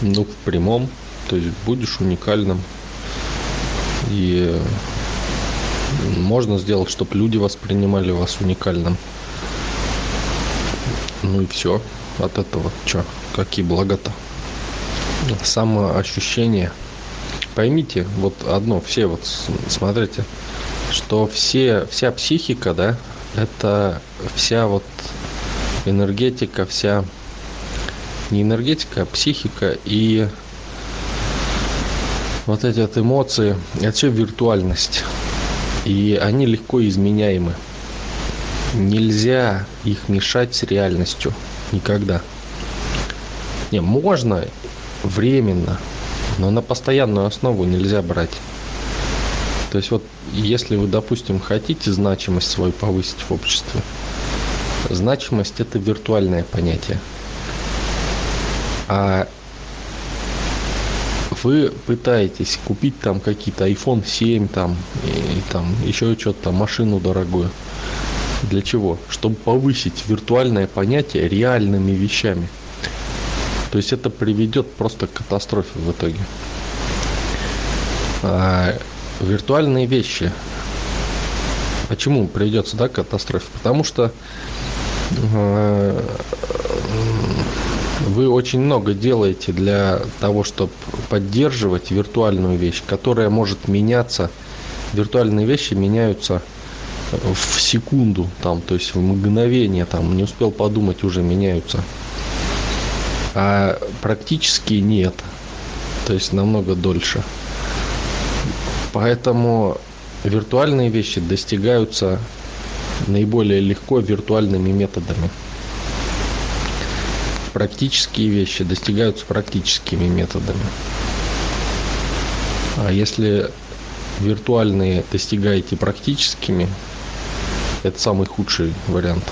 Ну, в прямом. То есть будешь уникальным. И можно сделать, чтобы люди воспринимали вас уникальным. Ну и все. От этого что? Какие блага-то? Самоощущение. Поймите, вот одно, все вот смотрите, что все, вся психика, да, это вся вот энергетика, вся не энергетика, а психика и вот эти вот эмоции, это все виртуальность. И они легко изменяемы. Нельзя их мешать с реальностью. Никогда. Не, можно временно, но на постоянную основу нельзя брать. То есть вот если вы, допустим, хотите значимость свою повысить в обществе, значимость это виртуальное понятие. А вы пытаетесь купить там какие-то iPhone 7 там и там еще что-то там машину дорогую. Для чего? Чтобы повысить виртуальное понятие реальными вещами. То есть это приведет просто к катастрофе в итоге. А виртуальные вещи. Почему приведется да, к катастрофе? Потому что э, вы очень много делаете для того, чтобы поддерживать виртуальную вещь, которая может меняться. Виртуальные вещи меняются в секунду, там, то есть в мгновение, там, не успел подумать, уже меняются. А практически нет. То есть намного дольше. Поэтому виртуальные вещи достигаются наиболее легко виртуальными методами практические вещи достигаются практическими методами. А если виртуальные достигаете практическими, это самый худший вариант.